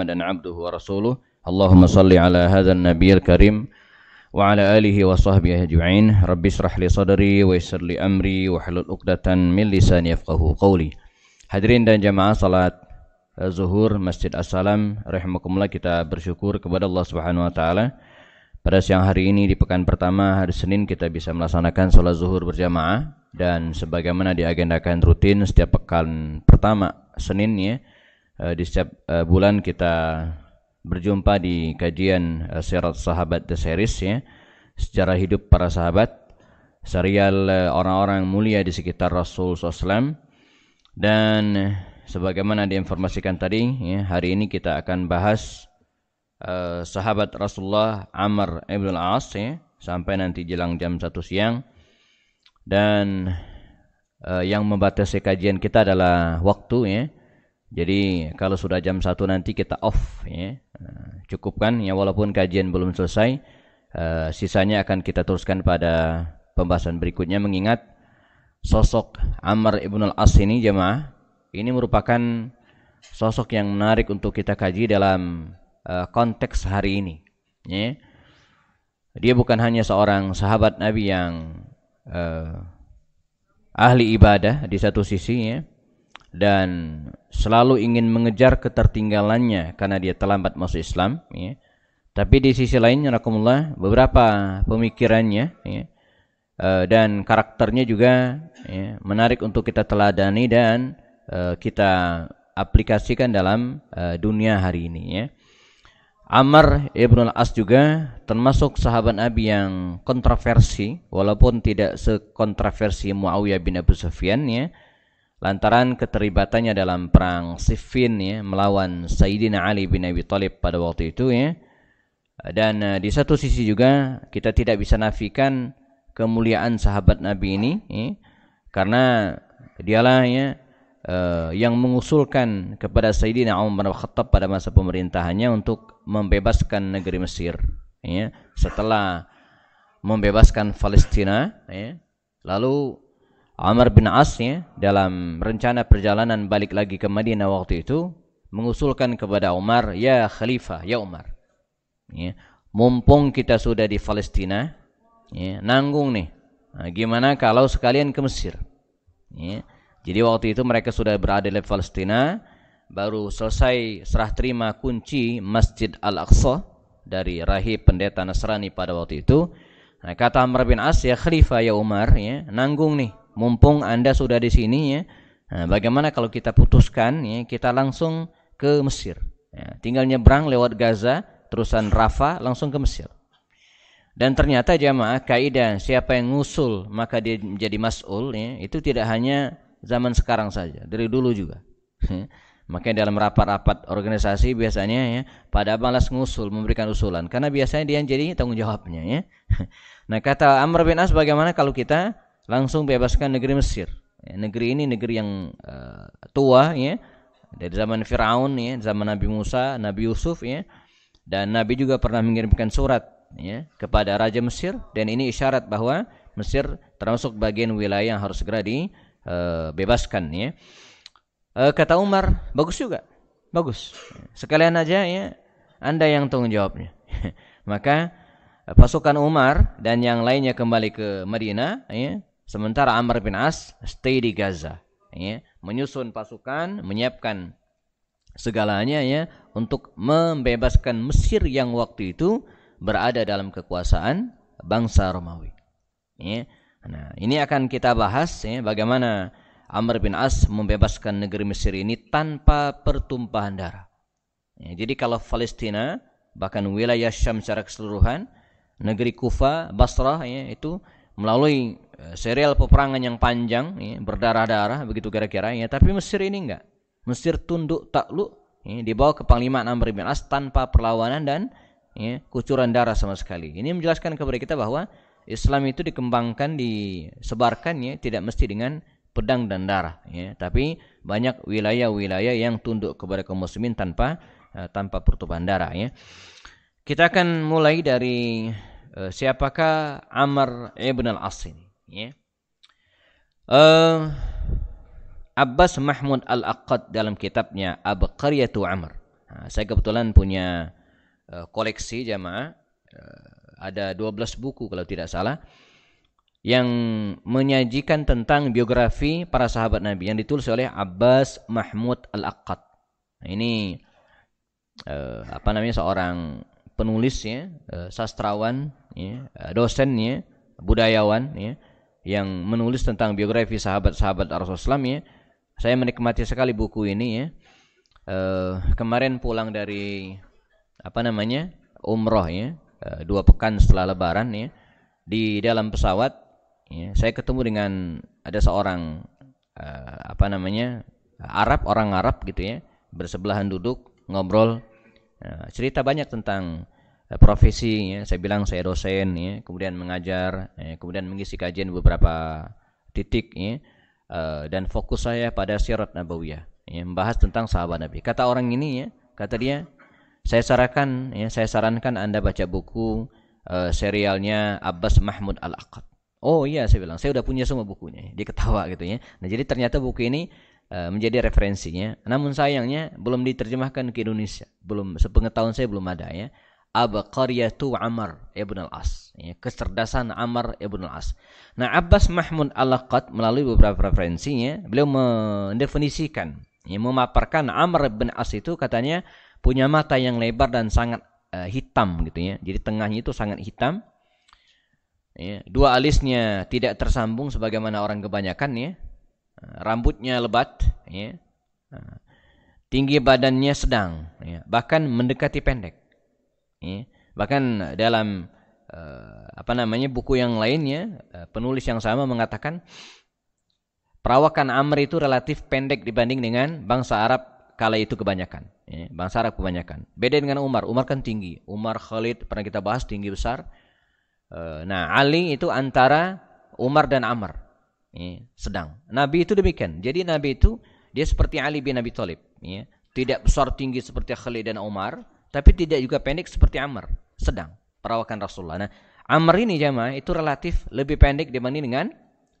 Muhammadan abduhu wa rasuluh. Allahumma salli ala hadzal nabiyil karim wa ala alihi wa sahbihi ajma'in. Rabbi israh li wa yassir li amri wa hlul 'uqdatan min lisan yafqahu qawli. Hadirin dan jamaah salat Zuhur Masjid As-Salam. rahimakumullah kita bersyukur kepada Allah Subhanahu wa taala pada siang hari ini di pekan pertama hari Senin kita bisa melaksanakan salat zuhur berjamaah dan sebagaimana diagendakan rutin setiap pekan pertama Senin ya eh, di setiap eh, bulan kita berjumpa di kajian uh, Sirat Sahabat The Series ya. Sejarah hidup para sahabat, serial orang-orang mulia di sekitar Rasul SAW dan sebagaimana diinformasikan tadi ya, hari ini kita akan bahas uh, sahabat Rasulullah Amr ibn al-As ya, sampai nanti jelang jam 1 siang. Dan uh, yang membatasi kajian kita adalah waktu ya jadi kalau sudah jam 1 nanti kita off ya. Eh, cukupkan ya walaupun kajian belum selesai uh, sisanya akan kita teruskan pada pembahasan berikutnya mengingat sosok Amr ibn al-As ini jemaah ini merupakan sosok yang menarik untuk kita kaji dalam uh, konteks hari ini ya. Dia bukan hanya seorang sahabat Nabi yang uh, ahli ibadah di satu sisi ya dan selalu ingin mengejar ketertinggalannya karena dia terlambat masuk Islam ya. Tapi di sisi lain rakumullah beberapa pemikirannya ya, uh, dan karakternya juga ya, menarik untuk kita teladani dan uh, kita aplikasikan dalam uh, dunia hari ini ya. Amr ibn al-As juga termasuk sahabat Nabi yang kontroversi walaupun tidak sekontroversi Muawiyah bin Abu Sufyan ya lantaran keterlibatannya dalam perang Siffin ya melawan Sayyidina Ali bin Abi Thalib pada waktu itu ya. Dan uh, di satu sisi juga kita tidak bisa nafikan kemuliaan sahabat Nabi ini ya, karena dialah ya uh, yang mengusulkan kepada Sayyidina Umar bin Khattab pada masa pemerintahannya untuk membebaskan negeri Mesir ya setelah membebaskan Palestina ya lalu Amr bin As ya, dalam rencana perjalanan balik lagi ke Madinah waktu itu mengusulkan kepada Umar, "Ya Khalifah, ya Umar. Ya, mumpung kita sudah di Palestina, ya, nanggung nih. Nah, gimana kalau sekalian ke Mesir?" Ya. Jadi waktu itu mereka sudah berada di Palestina, baru selesai serah terima kunci Masjid Al-Aqsa dari rahib pendeta Nasrani pada waktu itu. Nah, kata Amr bin As, "Ya Khalifah, ya Umar, ya, nanggung nih mumpung Anda sudah di sini ya. Nah, bagaimana kalau kita putuskan ya, kita langsung ke Mesir. Ya, tinggal nyebrang lewat Gaza, terusan Rafa langsung ke Mesir. Dan ternyata jamaah kaidah siapa yang ngusul maka dia menjadi mas'ul ya, itu tidak hanya zaman sekarang saja, dari dulu juga. Makanya dalam rapat-rapat organisasi biasanya ya pada balas ngusul memberikan usulan karena biasanya dia yang jadi tanggung jawabnya ya. Nah kata Amr bin As bagaimana kalau kita langsung bebaskan negeri Mesir. Ya, negeri ini negeri yang uh, tua ya dari zaman Firaun ya, zaman Nabi Musa, Nabi Yusuf ya. Dan Nabi juga pernah mengirimkan surat ya kepada raja Mesir dan ini isyarat bahwa Mesir termasuk bagian wilayah yang harus segera dibebaskan uh, ya. Uh, kata Umar, bagus juga. Bagus. Sekalian aja ya Anda yang tanggung jawabnya. Maka pasukan Umar dan yang lainnya kembali ke Madinah ya Sementara Amr bin As stay di Gaza, ya, menyusun pasukan, menyiapkan segalanya ya untuk membebaskan Mesir yang waktu itu berada dalam kekuasaan bangsa Romawi. Ya. Nah, ini akan kita bahas ya bagaimana Amr bin As membebaskan negeri Mesir ini tanpa pertumpahan darah. Ya, jadi kalau Palestina bahkan wilayah Syam secara keseluruhan, negeri Kufa, Basrah ya itu melalui serial peperangan yang panjang ya, berdarah-darah begitu kira-kira ya. Tapi Mesir ini enggak. Mesir tunduk takluk ya, dibawa ke Panglima Amr bin As tanpa perlawanan dan ya, kucuran darah sama sekali. Ini menjelaskan kepada kita bahwa Islam itu dikembangkan disebarkan ya tidak mesti dengan pedang dan darah ya. Tapi banyak wilayah-wilayah yang tunduk kepada kaum muslimin tanpa uh, tanpa pertumpahan darah ya. Kita akan mulai dari uh, siapakah Amr ibn al-As ini ya. Uh, Abbas Mahmud Al-Aqad dalam kitabnya Abqariyatu Amr. Nah, saya kebetulan punya uh, koleksi jamaah uh, ada 12 buku kalau tidak salah yang menyajikan tentang biografi para sahabat Nabi yang ditulis oleh Abbas Mahmud Al-Aqad. Nah, ini uh, apa namanya seorang penulis ya, uh, sastrawan ya, dosennya, budayawan ya yang menulis tentang biografi sahabat-sahabat Rasulullah ya. Saya menikmati sekali buku ini ya. Uh, kemarin pulang dari apa namanya? umroh ya, uh, dua pekan setelah lebaran ya. Di dalam pesawat ya, saya ketemu dengan ada seorang uh, apa namanya? Arab, orang Arab gitu ya, bersebelahan duduk ngobrol uh, cerita banyak tentang profesi ya. saya bilang saya dosen ya. Kemudian mengajar ya, kemudian mengisi kajian beberapa titik ya. Uh, dan fokus saya pada syarat nabawiyah ya, membahas tentang sahabat nabi. Kata orang ini ya kata dia saya sarankan ya saya sarankan anda baca buku uh, serialnya Abbas Mahmud Al Aqad oh iya saya bilang. Saya udah punya semua bukunya dia ketawa gitu ya. Nah jadi ternyata buku ini menjadi referensinya. Namun sayangnya belum diterjemahkan ke Indonesia. Belum sepengetahuan saya belum ada ya Abqariyatu Amr ibn al-As. Ya, kecerdasan Amr ibn al-As. Nah, Abbas Mahmud Al-Laqat melalui beberapa referensinya, beliau mendefinisikan, ya, memaparkan Amr ibn As itu katanya punya mata yang lebar dan sangat uh, hitam gitu ya. Jadi tengahnya itu sangat hitam. Ya, dua alisnya tidak tersambung sebagaimana orang kebanyakan ya. Rambutnya lebat ya. Tinggi badannya sedang ya. bahkan mendekati pendek. Ya. Bahkan dalam uh, apa namanya buku yang lainnya uh, penulis yang sama mengatakan perawakan Amr itu relatif pendek dibanding dengan bangsa Arab kala itu kebanyakan. Ya. Bangsa Arab kebanyakan. Beda dengan Umar. Umar kan tinggi. Umar Khalid pernah kita bahas tinggi besar. Uh, nah Ali itu antara Umar dan Amr. Ya. Sedang. Nabi itu demikian. Jadi Nabi itu dia seperti Ali bin Abi Thalib. Ya. Tidak besar tinggi seperti Khalid dan Umar tapi tidak juga pendek seperti Amr, sedang perawakan Rasulullah. Nah, Amr ini jamaah itu relatif lebih pendek dibanding dengan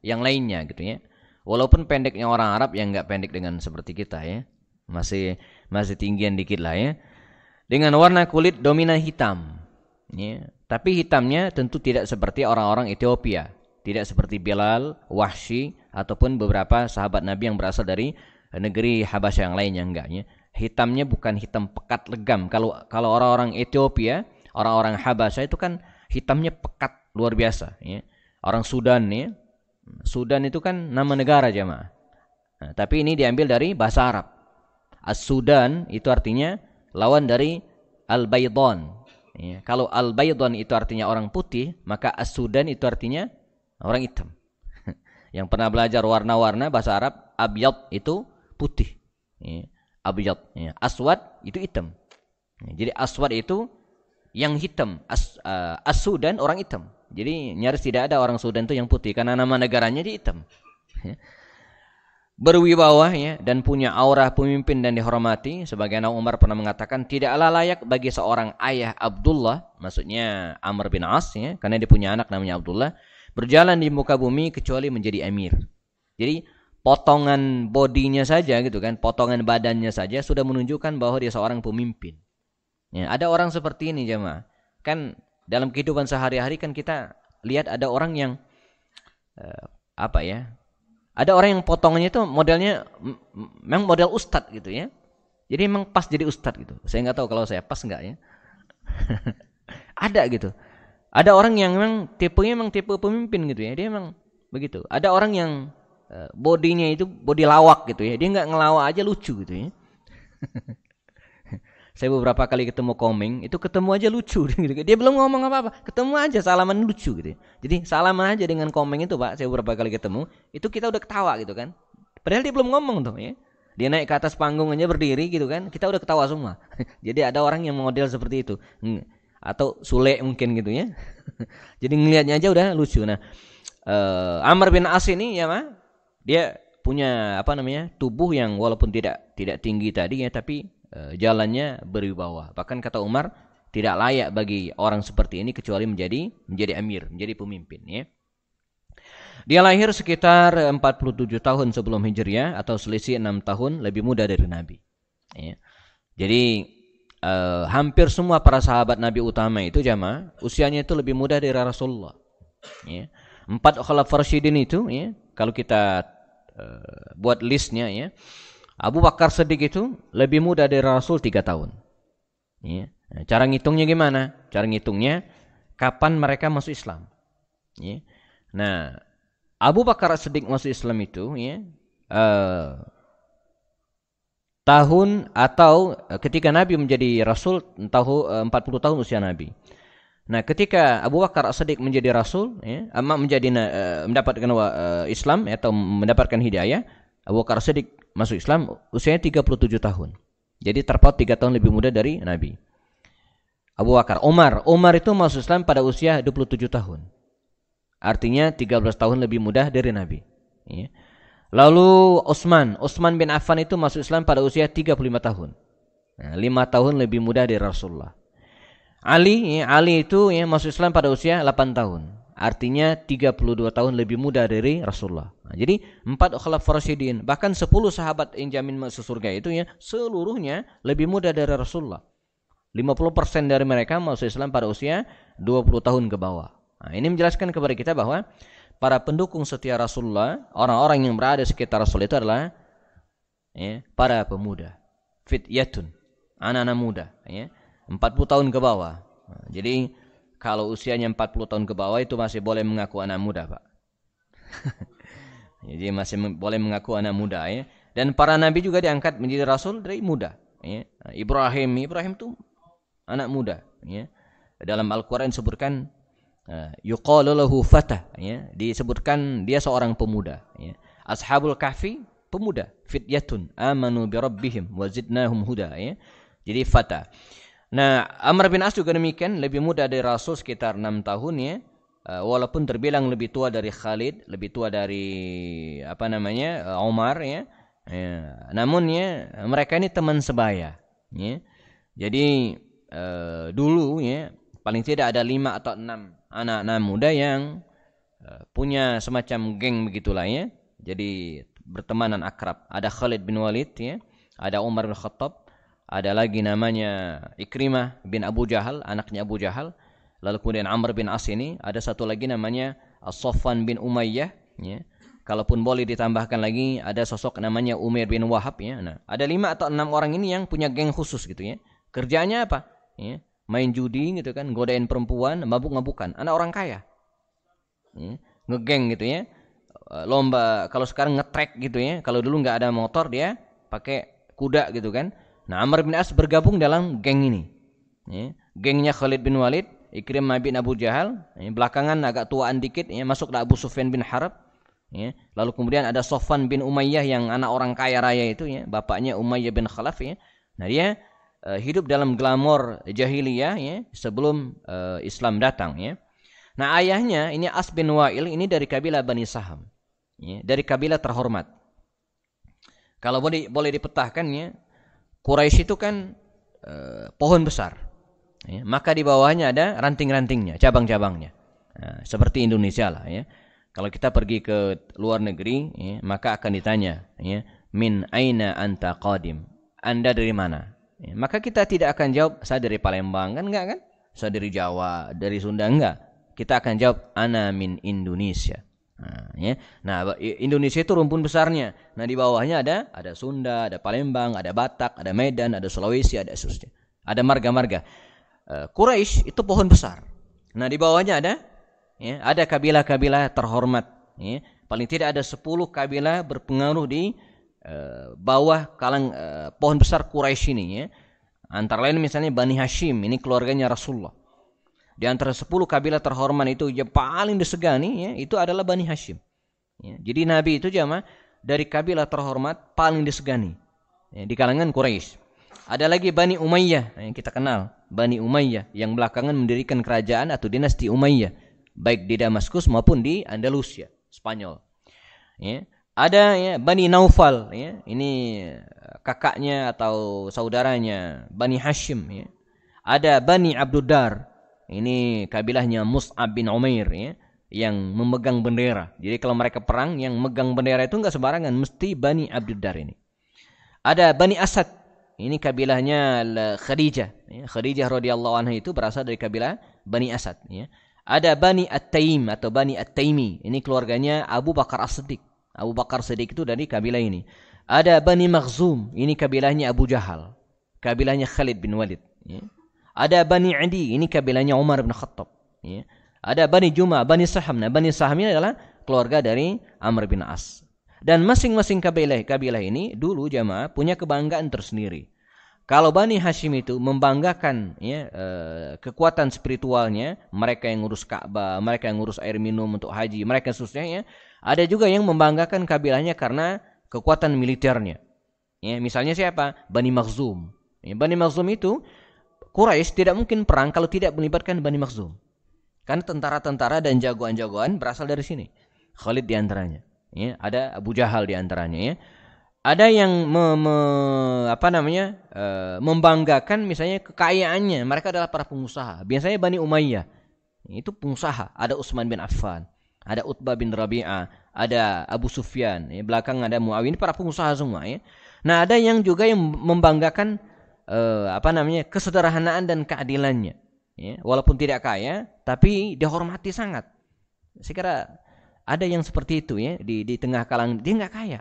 yang lainnya gitu ya. Walaupun pendeknya orang Arab yang enggak pendek dengan seperti kita ya. Masih masih tinggian dikit lah ya. Dengan warna kulit dominan hitam. Ya. Tapi hitamnya tentu tidak seperti orang-orang Ethiopia. Tidak seperti Bilal, Wahsy ataupun beberapa sahabat Nabi yang berasal dari negeri Habasyah yang lainnya enggak ya hitamnya bukan hitam pekat legam. Kalau kalau orang-orang Ethiopia, orang-orang Habasya itu kan hitamnya pekat luar biasa. Ya. Orang Sudan ya, Sudan itu kan nama negara jemaah. Nah, tapi ini diambil dari bahasa Arab. As-Sudan itu artinya lawan dari Al-Baydon. Ya. Kalau Al-Baydon itu artinya orang putih, maka As-Sudan itu artinya orang hitam. Yang pernah belajar warna-warna bahasa Arab, abyad itu putih. Ya abyad ya. aswad itu hitam. Ya, jadi aswad itu yang hitam. As, uh, as-Sudan orang hitam. Jadi nyaris tidak ada orang Sudan itu yang putih karena nama negaranya dia hitam. Ya. berwibawa ya dan punya aura pemimpin dan dihormati sebagaimana Umar pernah mengatakan tidaklah layak bagi seorang ayah Abdullah maksudnya Amr bin As ya karena dia punya anak namanya Abdullah berjalan di muka bumi kecuali menjadi emir. Jadi potongan bodinya saja gitu kan, potongan badannya saja sudah menunjukkan bahwa dia seorang pemimpin. Ya, ada orang seperti ini jemaah. Kan dalam kehidupan sehari-hari kan kita lihat ada orang yang uh, apa ya? Ada orang yang potongannya itu modelnya memang model ustad gitu ya. Jadi memang pas jadi ustad gitu. Saya nggak tahu kalau saya pas nggak ya. ada gitu. Ada orang yang memang tipenya memang tipe pemimpin gitu ya. Dia memang begitu. Ada orang yang bodinya itu body lawak gitu ya. Dia nggak ngelawak aja lucu gitu ya. Saya beberapa kali ketemu Komeng, itu ketemu aja lucu gitu. Dia belum ngomong apa-apa, ketemu aja salaman lucu gitu. Ya. Jadi salaman aja dengan Komeng itu, Pak. Saya beberapa kali ketemu, itu kita udah ketawa gitu kan. Padahal dia belum ngomong tuh ya. Dia naik ke atas panggung aja berdiri gitu kan. Kita udah ketawa semua. Jadi ada orang yang model seperti itu. Atau Sule mungkin gitu ya. Jadi ngelihatnya aja udah lucu. Nah, uh, Amr bin As ini ya, mah dia punya apa namanya tubuh yang walaupun tidak tidak tinggi tadi ya tapi e, jalannya berwibawa bahkan kata Umar tidak layak bagi orang seperti ini kecuali menjadi menjadi amir menjadi pemimpin ya dia lahir sekitar 47 tahun sebelum Hijriah atau selisih 6 tahun lebih muda dari Nabi ya. jadi uh, hampir semua para sahabat Nabi utama itu jamaah usianya itu lebih muda dari Rasulullah. Ya. Empat khalifah Rasyidin itu ya, kalau kita uh, buat listnya ya, Abu Bakar Siddiq itu lebih muda dari Rasul tiga tahun. Ya. Nah, cara ngitungnya gimana? Cara ngitungnya kapan mereka masuk Islam. Ya. Nah, Abu Bakar Siddiq masuk Islam itu ya, uh, tahun atau eh, ketika Nabi menjadi Rasul tahu 40 eh, tahun usia Nabi. Nah, ketika Abu Bakar As-Siddiq menjadi Rasul, ya, ama menjadi uh, mendapatkan uh, Islam ya, atau mendapatkan hidayah, Abu Bakar As-Siddiq masuk Islam usianya 37 tahun. Jadi terpaut 3 tahun lebih muda dari Nabi. Abu Bakar, Umar, Umar itu masuk Islam pada usia 27 tahun. Artinya 13 tahun lebih muda dari Nabi. Ya. Lalu Utsman, Utsman bin Affan itu masuk Islam pada usia 35 tahun. Nah, 5 tahun lebih muda dari Rasulullah. Ali, ya, Ali itu ya, masuk Islam pada usia 8 tahun. Artinya 32 tahun lebih muda dari Rasulullah. Nah, jadi empat khalifah Rasyidin, bahkan 10 sahabat yang jamin masuk surga itu ya seluruhnya lebih muda dari Rasulullah. 50% dari mereka masuk Islam pada usia 20 tahun ke bawah. Nah, ini menjelaskan kepada kita bahwa para pendukung setia Rasulullah, orang-orang yang berada sekitar Rasul itu adalah ya, para pemuda, fityatun, anak-anak muda, ya, 40 tahun ke bawah. Jadi kalau usianya 40 tahun ke bawah itu masih boleh mengaku anak muda, Pak. jadi masih boleh mengaku anak muda ya. Dan para nabi juga diangkat menjadi rasul dari muda, ya. Ibrahim, Ibrahim itu anak muda, ya. Dalam Al-Qur'an disebutkan Eh, yuqalu lahu fata ya disebutkan dia seorang pemuda ya ashabul kahfi pemuda fityatun amanu bi rabbihim wa zidnahum huda ya jadi fata nah Amr bin As juga demikian lebih muda dari Rasul sekitar 6 tahun ya. Uh, walaupun terbilang lebih tua dari Khalid lebih tua dari apa namanya uh, Umar ya. Ya namun ya mereka ini teman sebaya ya. Jadi uh, dulu ya paling tidak ada lima atau enam anak-anak muda yang punya semacam geng begitulah ya. Jadi bertemanan akrab. Ada Khalid bin Walid ya, ada Umar bin Khattab, ada lagi namanya Ikrimah bin Abu Jahal, anaknya Abu Jahal. Lalu kemudian Amr bin As ini, ada satu lagi namanya As-Saffan bin Umayyah ya. Kalaupun boleh ditambahkan lagi ada sosok namanya Umar bin Wahab ya. Nah, ada lima atau enam orang ini yang punya geng khusus gitu ya. Kerjanya apa? Ya main judi gitu kan, godain perempuan, mabuk-mabukan, anak orang kaya. Ya, ngegeng gitu ya. Lomba kalau sekarang ngetrek gitu ya. Kalau dulu nggak ada motor dia pakai kuda gitu kan. Nah, Amr bin As bergabung dalam geng ini. Ya, gengnya Khalid bin Walid, Ikrimah bin Abu Jahal, ya, belakangan agak tuaan dikit ya, masuklah Abu Sufyan bin Harab. Ya. Lalu kemudian ada Sofan bin Umayyah yang anak orang kaya raya itu ya, bapaknya Umayyah bin Khalaf ya. Nah, dia uh, hidup dalam glamor jahiliyah ya sebelum uh, Islam datang ya. Nah, ayahnya ini As bin Wa'il ini dari kabilah Bani Saham. Ya, dari kabilah terhormat. Kalau boleh boleh dipetahkan ya, Quraisy itu kan uh, pohon besar. Ya, maka di bawahnya ada ranting-rantingnya, cabang-cabangnya. Nah, seperti Indonesia lah ya. Kalau kita pergi ke luar negeri, ya, maka akan ditanya, ya, min aina anta qadim? Anda dari mana? Ya, maka kita tidak akan jawab saya dari Palembang kan enggak kan? Saya dari Jawa, dari Sunda enggak. Kita akan jawab ana min Indonesia. Nah, ya. nah Indonesia itu rumpun besarnya. Nah di bawahnya ada ada Sunda, ada Palembang, ada Batak, ada Medan, ada Sulawesi, ada seterusnya. Ada marga-marga. Uh, Quraisy itu pohon besar. Nah di bawahnya ada ya, ada kabilah-kabilah terhormat. Ya. Paling tidak ada 10 kabilah berpengaruh di Eh, bawah kalang uh, pohon besar Quraisy ini ya. Antara lain misalnya Bani Hashim, ini keluarganya Rasulullah. Di antara 10 kabilah terhormat itu yang paling disegani ya, itu adalah Bani Hashim. Ya, jadi Nabi itu jamaah dari kabilah terhormat paling disegani ya, di kalangan Quraisy. Ada lagi Bani Umayyah yang kita kenal, Bani Umayyah yang belakangan mendirikan kerajaan atau dinasti Umayyah baik di Damaskus maupun di Andalusia, Spanyol. Ya. Ada ya Bani Naufal ya. Ini kakaknya atau saudaranya Bani Hashim ya. Ada Bani Abdudar. Ini kabilahnya Mus'ab bin Umair ya yang memegang bendera. Jadi kalau mereka perang yang megang bendera itu enggak sembarangan, mesti Bani Abdudar ini. Ada Bani Asad Ini kabilahnya Khadijah. Ya, Khadijah radhiyallahu anha itu berasal dari kabilah Bani Asad. Ya. Ada Bani At-Taim atau Bani At-Taimi. Ini keluarganya Abu Bakar As-Siddiq. Abu Bakar Siddiq itu dari kabilah ini. Ada Bani Makhzum. Ini kabilahnya Abu Jahal. Kabilahnya Khalid bin Walid. Ya. Ada Bani Adi. Ini kabilahnya Umar bin Khattab. Ya. Ada Bani Juma, Bani Saham. Nah, Bani Saham ini adalah keluarga dari Amr bin As. Dan masing-masing kabilah kabilah ini dulu jamaah punya kebanggaan tersendiri. Kalau Bani Hashim itu membanggakan ya, eh, kekuatan spiritualnya, mereka yang ngurus Ka'bah, mereka yang ngurus air minum untuk haji, mereka khususnya ya, ada juga yang membanggakan kabilahnya karena kekuatan militernya. Ya, misalnya siapa? Bani Makhzum. Ya, Bani Makhzum itu Quraisy tidak mungkin perang kalau tidak melibatkan Bani Makhzum. Karena tentara-tentara dan jagoan-jagoan berasal dari sini. Khalid di antaranya. Ya, ada Abu Jahal di antaranya. Ya. Ada yang me, me, apa namanya e, membanggakan misalnya kekayaannya. Mereka adalah para pengusaha. Biasanya Bani Umayyah itu pengusaha. Ada Utsman bin Affan, ada Utbah bin Rabi'ah, ada Abu Sufyan. Ya. Belakang ada Muawiyah. Para pengusaha semua. Ya. Nah ada yang juga yang membanggakan e, apa namanya kesederhanaan dan keadilannya. Ya. Walaupun tidak kaya, tapi dihormati sangat. Saya kira ada yang seperti itu ya di di tengah kalangan dia nggak kaya,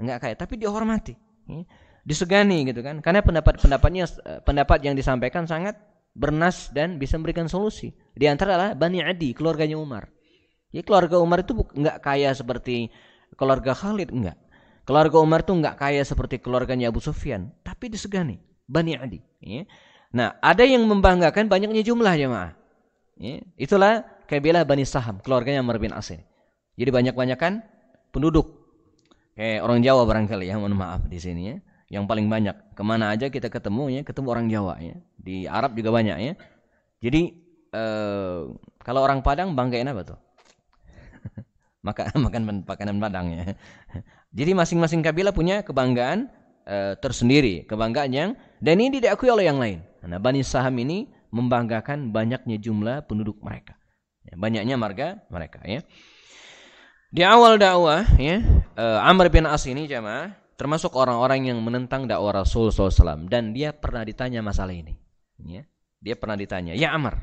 nggak kaya, tapi dihormati, ya. disegani gitu kan? Karena pendapat-pendapatnya eh, pendapat yang disampaikan sangat bernas dan bisa memberikan solusi. Di antara adalah Bani Adi, keluarganya Umar. Ya keluarga Umar itu nggak kaya seperti keluarga Khalid, enggak. Keluarga Umar itu nggak kaya seperti keluarganya Abu Sufyan, tapi disegani Bani Adi. Ya. Nah, ada yang membanggakan banyaknya jumlah jemaah. Ya. Itulah kabilah Bani Saham, keluarganya Umar bin jadi banyak-banyakan penduduk. Kayak orang Jawa barangkali ya, mohon maaf di sini ya. Yang paling banyak. Ke mana aja kita ketemu ya, ketemu orang Jawa ya. Di Arab juga banyak ya. Jadi eh, kalau orang Padang banggain apa tuh? Maka makan makanan Padang ya. Jadi masing-masing kabilah punya kebanggaan eh, tersendiri, kebanggaan yang dan ini diakui oleh yang lain. Nah, Bani Saham ini membanggakan banyaknya jumlah penduduk mereka. Ya, banyaknya marga mereka ya. Di awal dakwah ya, uh, Amr bin As ini jamaah termasuk orang-orang yang menentang dakwah Rasul SAW dan dia pernah ditanya masalah ini. Ya, dia pernah ditanya, ya Amr,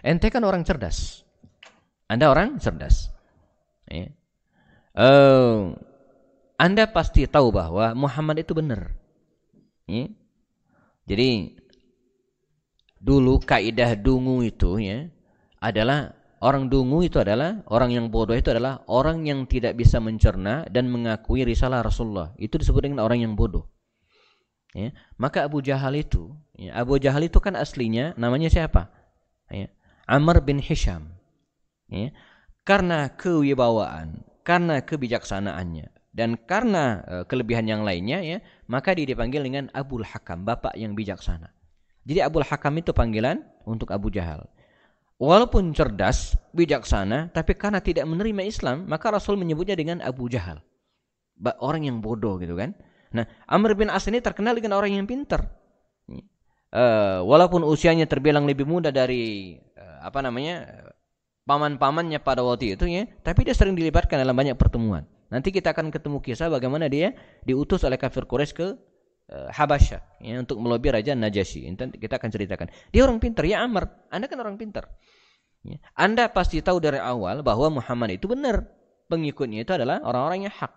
ente kan orang cerdas, anda orang cerdas. Ya. Uh, anda pasti tahu bahwa Muhammad itu benar. Ya. Jadi dulu kaidah dungu itu ya adalah Orang dungu itu adalah orang yang bodoh itu adalah orang yang tidak bisa mencerna dan mengakui risalah Rasulullah. Itu disebut dengan orang yang bodoh. Ya. Maka Abu Jahal itu, ya, Abu Jahal itu kan aslinya namanya siapa? Ya. Amr bin Hisham. Ya. Karena kewibawaan, karena kebijaksanaannya, dan karena uh, kelebihan yang lainnya, ya, maka dia dipanggil dengan Abul Hakam, bapak yang bijaksana. Jadi Abul Hakam itu panggilan untuk Abu Jahal walaupun cerdas, bijaksana, tapi karena tidak menerima Islam, maka Rasul menyebutnya dengan Abu Jahal. Orang yang bodoh gitu kan. Nah, Amr bin As ini terkenal dengan orang yang pintar. Uh, walaupun usianya terbilang lebih muda dari uh, apa namanya paman-pamannya pada waktu itu ya, tapi dia sering dilibatkan dalam banyak pertemuan. Nanti kita akan ketemu kisah bagaimana dia diutus oleh kafir Quraisy ke uh, Habasyah ya, untuk melobi Raja Najasyi. Nanti kita akan ceritakan. Dia orang pintar ya Amr. Anda kan orang pintar. Ya. Anda pasti tahu dari awal bahwa Muhammad itu benar. Pengikutnya itu adalah orang-orang yang hak.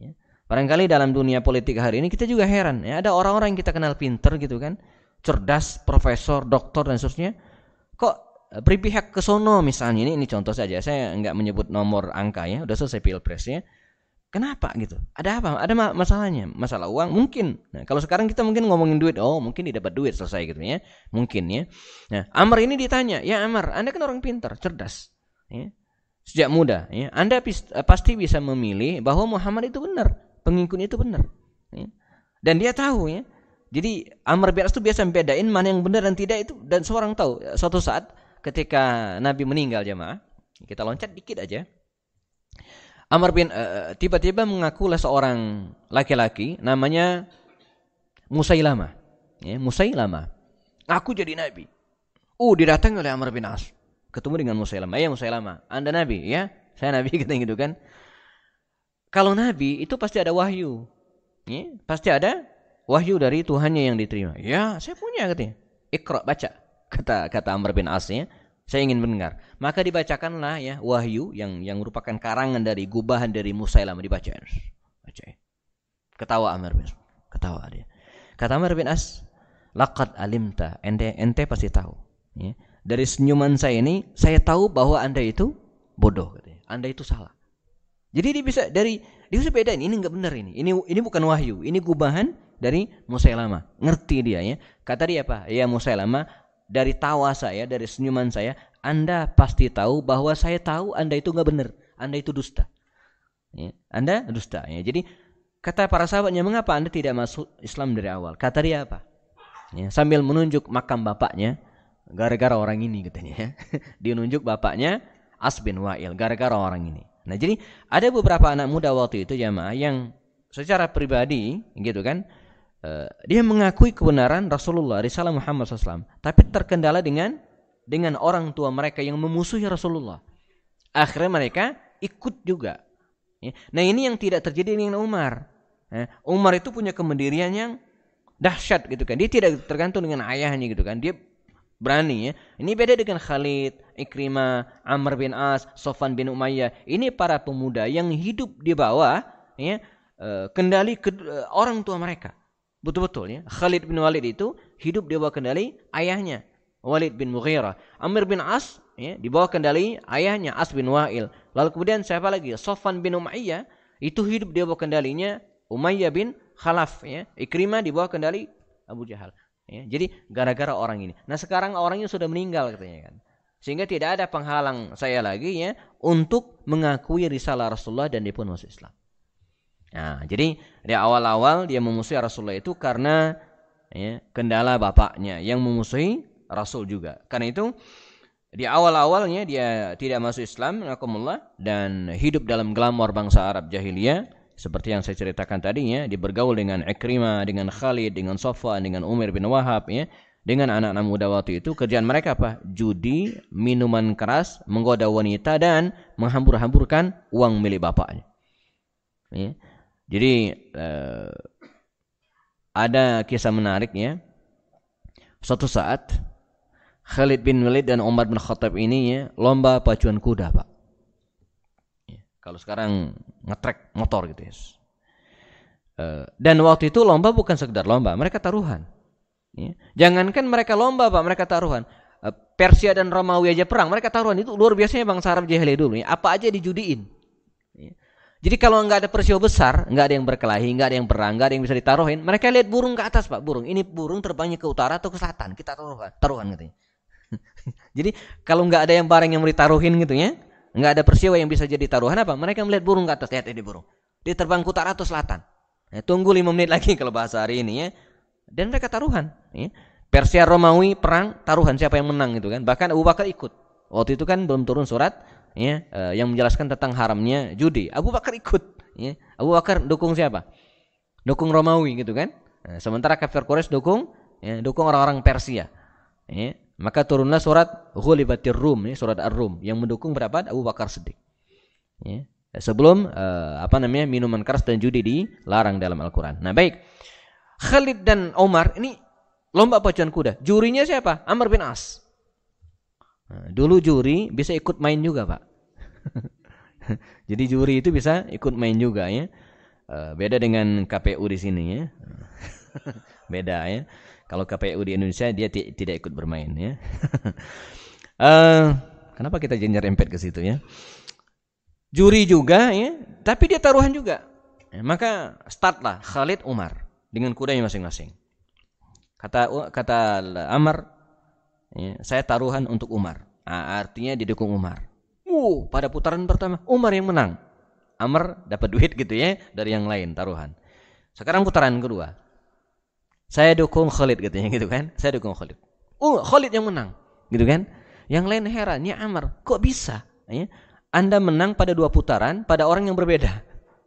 Ya. Barangkali dalam dunia politik hari ini kita juga heran. Ya, ada orang-orang yang kita kenal pinter gitu kan. Cerdas, profesor, doktor dan seterusnya. Kok berpihak ke sono misalnya. Ini, ini contoh saja. Saya nggak menyebut nomor angka ya. Udah selesai pilpres ya. Kenapa gitu? Ada apa? Ada masalahnya? Masalah uang? Mungkin. Nah, kalau sekarang kita mungkin ngomongin duit, oh mungkin didapat duit selesai gitu ya. Mungkin ya. Nah, Amr ini ditanya, ya Amr, Anda kan orang pintar, cerdas. Ya. Sejak muda, ya. Anda pasti bisa memilih bahwa Muhammad itu benar, pengikut itu benar. Ya. Dan dia tahu ya. Jadi Amr bin As itu biasa membedain mana yang benar dan tidak itu dan seorang tahu. Suatu saat ketika Nabi meninggal jemaah, kita loncat dikit aja. Amr bin uh, tiba-tiba mengakulah seorang laki-laki namanya Musailama. Ya, Musailama. Aku jadi nabi. Oh, didatangi oleh Amr bin As. Ketemu dengan Musailama. Ya Musailama, Anda nabi ya? Saya nabi kita gitu kan. Kalau nabi itu pasti ada wahyu. Ya, pasti ada wahyu dari Tuhannya yang diterima. Ya, saya punya katanya. Iqra baca kata kata Amr bin As ya. Saya ingin mendengar. Maka dibacakanlah ya wahyu yang yang merupakan karangan dari gubahan dari Musailamah dibaca. Baca. Ya. Ketawa Amr bin As. Ketawa dia. Kata Amr bin As, "Laqad alimta." Ente ente pasti tahu. Ya. Dari senyuman saya ini, saya tahu bahwa Anda itu bodoh katanya. Anda itu salah. Jadi dia bisa dari dia bisa bedain ini enggak benar ini. Ini ini bukan wahyu, ini gubahan dari Musailama. Ngerti dia ya. Kata dia apa? Ya Musailama, dari tawa saya, dari senyuman saya, Anda pasti tahu bahwa saya tahu Anda itu enggak benar. Anda itu dusta. Ya. Anda dusta ya. Jadi kata para sahabatnya, "Mengapa Anda tidak masuk Islam dari awal?" Kata dia apa? Ya, sambil menunjuk makam bapaknya, gara-gara orang ini katanya ya. dia nunjuk bapaknya As bin Wa'il gara-gara orang ini. Nah, jadi ada beberapa anak muda waktu itu jamaah yang secara pribadi gitu kan uh, dia mengakui kebenaran Rasulullah risalah Muhammad SAW, tapi terkendala dengan dengan orang tua mereka yang memusuhi Rasulullah. Akhirnya mereka ikut juga. Ya. Nah ini yang tidak terjadi dengan Umar. Ya. Umar itu punya kemandirian yang dahsyat gitu kan. Dia tidak tergantung dengan ayahnya gitu kan. Dia berani ya. Ini beda dengan Khalid, Ikrimah, Amr bin As, Sofan bin Umayyah. Ini para pemuda yang hidup di bawah ya eh, kendali ke, eh, orang tua mereka. Betul-betul ya. Khalid bin Walid itu hidup di bawah kendali ayahnya, Walid bin Mughirah. Amr bin As ya, di bawah kendali ayahnya As bin Wa'il. Lalu kemudian siapa lagi? Sofan bin Umayyah itu hidup di bawah kendalinya Umayyah bin Khalaf ya. Ikrimah di bawah kendali Abu Jahal. Ya, jadi gara-gara orang ini. Nah sekarang orangnya sudah meninggal katanya kan. Sehingga tidak ada penghalang saya lagi ya untuk mengakui risalah Rasulullah dan dia pun masuk Islam. Nah, jadi di awal-awal dia memusuhi Rasulullah itu karena ya, kendala bapaknya yang memusuhi Rasul juga. Karena itu di awal-awalnya dia tidak masuk Islam, dan hidup dalam glamor bangsa Arab jahiliyah seperti yang saya ceritakan tadi ya, dia bergaul dengan Ikrimah, dengan Khalid, dengan Sofwan, dengan Umar bin Wahab ya, dengan anak-anak muda waktu itu kerjaan mereka apa? Judi, minuman keras, menggoda wanita dan menghambur-hamburkan uang milik bapaknya. Ya. Jadi eh, ada kisah menarik ya. Suatu saat Khalid bin Walid dan Umar bin Khattab ini ya lomba pacuan kuda, Pak. Kalau sekarang ngetrek motor gitu ya. Uh, dan waktu itu lomba bukan sekedar lomba, mereka taruhan. Ya. Jangankan mereka lomba, Pak, mereka taruhan. Uh, Persia dan Romawi aja perang, mereka taruhan itu luar biasanya bangsa Arab jahiliyah dulu. Ya. Apa aja dijudiin. Jadi kalau nggak ada peristiwa besar, nggak ada yang berkelahi, nggak ada yang perang, nggak ada yang bisa ditaruhin, mereka lihat burung ke atas, Pak, burung. Ini burung terbangnya ke utara atau ke selatan, kita taruhan, taruhan gitu. Jadi kalau nggak ada yang barang yang mau ditaruhin gitu ya, Enggak ada peristiwa yang bisa jadi taruhan apa? Mereka melihat burung ke atas. Lihat ini burung. Dia terbang ke utara atau selatan. Ya, tunggu lima menit lagi kalau bahasa hari ini ya. Dan mereka taruhan. Ya. Persia Romawi perang taruhan siapa yang menang itu kan. Bahkan Abu Bakar ikut. Waktu itu kan belum turun surat ya eh, yang menjelaskan tentang haramnya judi. Abu Bakar ikut. Ya. Abu Bakar dukung siapa? Dukung Romawi gitu kan. Nah, sementara kafir Quraisy dukung ya, dukung orang-orang Persia. Ya. Maka turunlah surat Ghulibatir Rum, ini surat Ar-Rum yang mendukung berapa? Abu Bakar Siddiq. Ya. Sebelum uh, apa namanya minuman keras dan judi dilarang dalam Al-Qur'an. Nah, baik. Khalid dan Omar ini lomba pacuan kuda. Jurinya siapa? Amr bin As. Nah, dulu juri bisa ikut main juga, Pak. Jadi juri itu bisa ikut main juga ya. Uh, beda dengan KPU di sini ya. beda ya. Kalau KPU di Indonesia dia tidak ikut bermain ya. uh, kenapa kita jenjar empet ke situ ya? Juri juga ya, tapi dia taruhan juga. Ya, maka startlah Khalid Umar dengan kudanya masing-masing. Kata kata Amr, ya, saya taruhan untuk Umar. Nah, artinya didukung Umar. Uh, pada putaran pertama Umar yang menang. Amr dapat duit gitu ya dari yang lain taruhan. Sekarang putaran kedua. Saya dukung Khalid katanya gitu kan. Saya dukung Khalid. Oh, Khalid yang menang. Gitu kan? Yang lain heran, ya Amr, kok bisa? Ya? Anda menang pada dua putaran pada orang yang berbeda.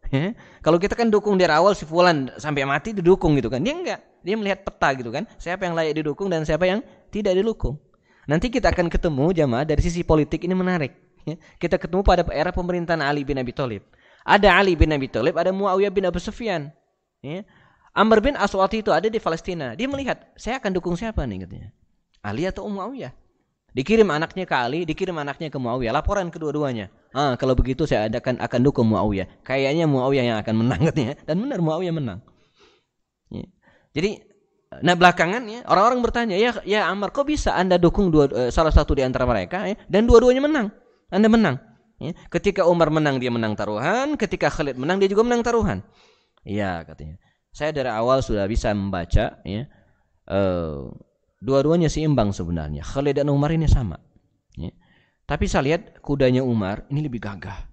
Ya? Kalau kita kan dukung dari awal si Fulan sampai mati didukung gitu kan. Dia enggak. Dia melihat peta gitu kan. Siapa yang layak didukung dan siapa yang tidak didukung. Nanti kita akan ketemu jamaah dari sisi politik ini menarik. Ya? Kita ketemu pada era pemerintahan Ali bin Abi Thalib. Ada Ali bin Abi Thalib, ada Muawiyah bin Abu Sufyan. Ya? Amr bin As waktu itu ada di Palestina. Dia melihat, saya akan dukung siapa nih katanya. Ali atau Muawiyah. Dikirim anaknya ke Ali, dikirim anaknya ke Muawiyah. Laporan kedua-duanya. Ah, kalau begitu saya akan akan dukung Muawiyah. Kayaknya Muawiyah yang akan menang katanya. Dan benar Muawiyah menang. Ya. Jadi nah belakangan ya orang-orang bertanya, "Ya ya Amr, kok bisa Anda dukung dua, uh, salah satu di antara mereka ya dan dua-duanya menang?" Anda menang. Ya. Ketika Umar menang dia menang taruhan, ketika Khalid menang dia juga menang taruhan. Iya katanya. Saya dari awal sudah bisa membaca ya. Uh, dua-duanya seimbang sebenarnya. Khalid dan Umar ini sama. Ya. Tapi saya lihat kudanya Umar ini lebih gagah.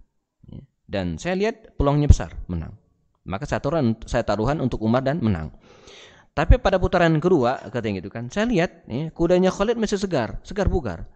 Ya. Dan saya lihat peluangnya besar menang. Maka saya taruhan, saya taruhan untuk Umar dan menang. Tapi pada putaran kedua katanya gitu kan, saya lihat ya, kudanya Khalid masih segar, segar bugar.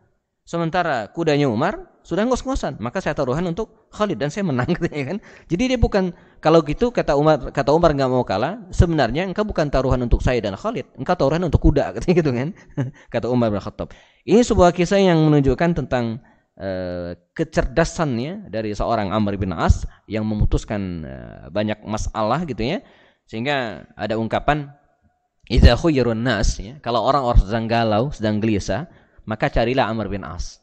Sementara kudanya Umar sudah ngos-ngosan, maka saya taruhan untuk Khalid dan saya menang katanya kan. Jadi dia bukan kalau gitu kata Umar kata Umar nggak mau kalah, sebenarnya engkau bukan taruhan untuk saya dan Khalid, engkau taruhan untuk kuda katanya gitu kan. kata Umar bin Khattab. Ini sebuah kisah yang menunjukkan tentang uh, kecerdasannya dari seorang Amr bin As yang memutuskan uh, banyak masalah gitu ya. Sehingga ada ungkapan idza khuyyirun nas ya, kalau orang-orang sedang galau, sedang gelisah, maka carilah Amr bin As.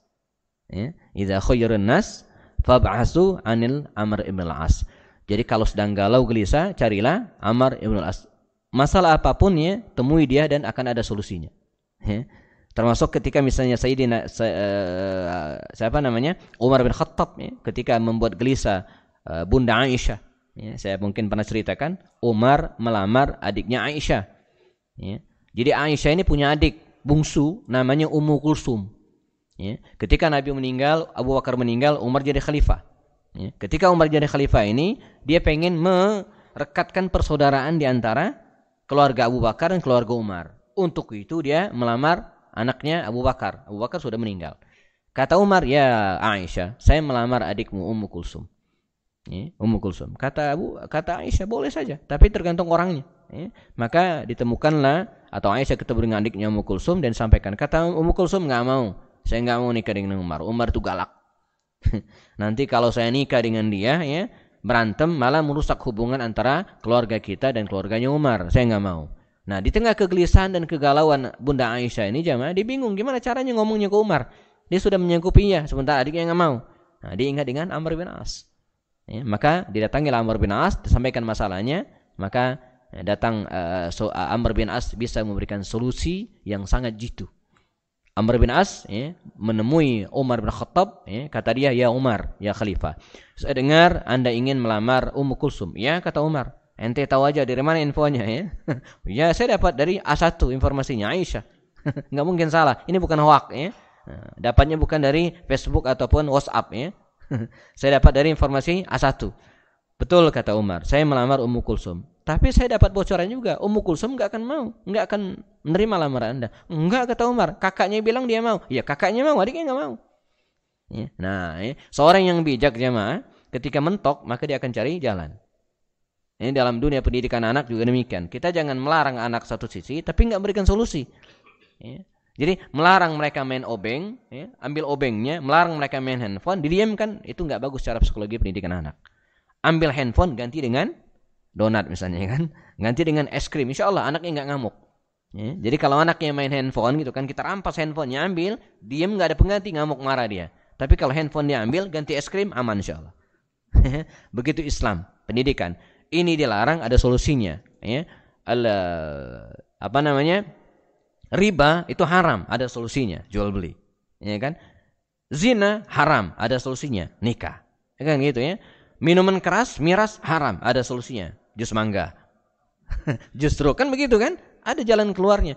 Ya, idza khayyarun nas fab'asu anil Amr ibn al-As. Jadi kalau sedang galau gelisah, carilah Amr ibn al-As. Masalah apa pun ya, temui dia dan akan ada solusinya. Ya. Termasuk ketika misalnya Sayyidina uh, siapa namanya? Umar bin Khattab ya, ketika membuat gelisah uh, Bunda Aisyah. Ya, saya mungkin pernah ceritakan Umar melamar adiknya Aisyah. Ya. Jadi Aisyah ini punya adik bungsu namanya Ummu Kulsum. Ya. Ketika Nabi meninggal, Abu Bakar meninggal, Umar jadi khalifah. Ya. Ketika Umar jadi khalifah ini, dia pengen merekatkan persaudaraan di antara keluarga Abu Bakar dan keluarga Umar. Untuk itu dia melamar anaknya Abu Bakar. Abu Bakar sudah meninggal. Kata Umar, ya Aisyah, saya melamar adikmu Ummu Kulsum. Ya, Ummu Kulsum. Kata Abu, kata Aisyah boleh saja, tapi tergantung orangnya. Ya. Maka ditemukanlah atau Aisyah ketemu dengan adiknya Ummu Kulsum dan sampaikan kata Ummu Kulsum nggak mau. Saya nggak mau nikah dengan Umar. Umar itu galak. Nanti kalau saya nikah dengan dia ya berantem malah merusak hubungan antara keluarga kita dan keluarganya Umar. Saya nggak mau. Nah di tengah kegelisahan dan kegalauan Bunda Aisyah ini jamaah dia bingung gimana caranya ngomongnya ke Umar. Dia sudah menyangkupinya sementara adiknya nggak mau. Nah dia ingat dengan Amr bin As. Ya, maka didatangi Amr bin As disampaikan masalahnya maka datang uh, so, uh, Amr bin As bisa memberikan solusi yang sangat jitu. Amr bin As ya, menemui Umar bin Khattab, ya, kata dia, ya Umar, ya Khalifah. Saya dengar Anda ingin melamar Ummu Kulsum. Ya, kata Umar. Ente tahu aja dari mana infonya ya. ya, saya dapat dari A1 informasinya Aisyah. Nggak mungkin salah. Ini bukan hoax ya. Dapatnya bukan dari Facebook ataupun WhatsApp ya. saya dapat dari informasi A1. Betul kata Umar, saya melamar Ummu Kulsum. Tapi saya dapat bocoran juga, Ummu Kulsum nggak akan mau, nggak akan menerima lamaran Anda. Enggak kata Umar, kakaknya bilang dia mau. Ya kakaknya mau, adiknya nggak mau. Ya. Nah, ya. seorang yang bijak jemaah, ketika mentok maka dia akan cari jalan. Ini dalam dunia pendidikan anak juga demikian. Kita jangan melarang anak satu sisi, tapi nggak berikan solusi. Ya. Jadi melarang mereka main obeng, ya, ambil obengnya, melarang mereka main handphone, didiamkan, itu nggak bagus secara psikologi pendidikan anak. Ambil handphone ganti dengan donat misalnya kan? Ganti dengan es krim. Insya Allah anaknya nggak ngamuk. Ya. jadi kalau anaknya main handphone gitu kan kita rampas handphonenya ambil diem nggak ada pengganti ngamuk marah dia. Tapi kalau handphone dia ambil ganti es krim aman insya Allah begitu Islam pendidikan. Ini dilarang ada solusinya. Ya Ala, apa namanya? Riba itu haram ada solusinya jual beli. Ya kan? Zina haram ada solusinya. Nikah. Ya kan gitu ya? Minuman keras miras haram ada solusinya jus mangga. Justru kan begitu kan? Ada jalan keluarnya.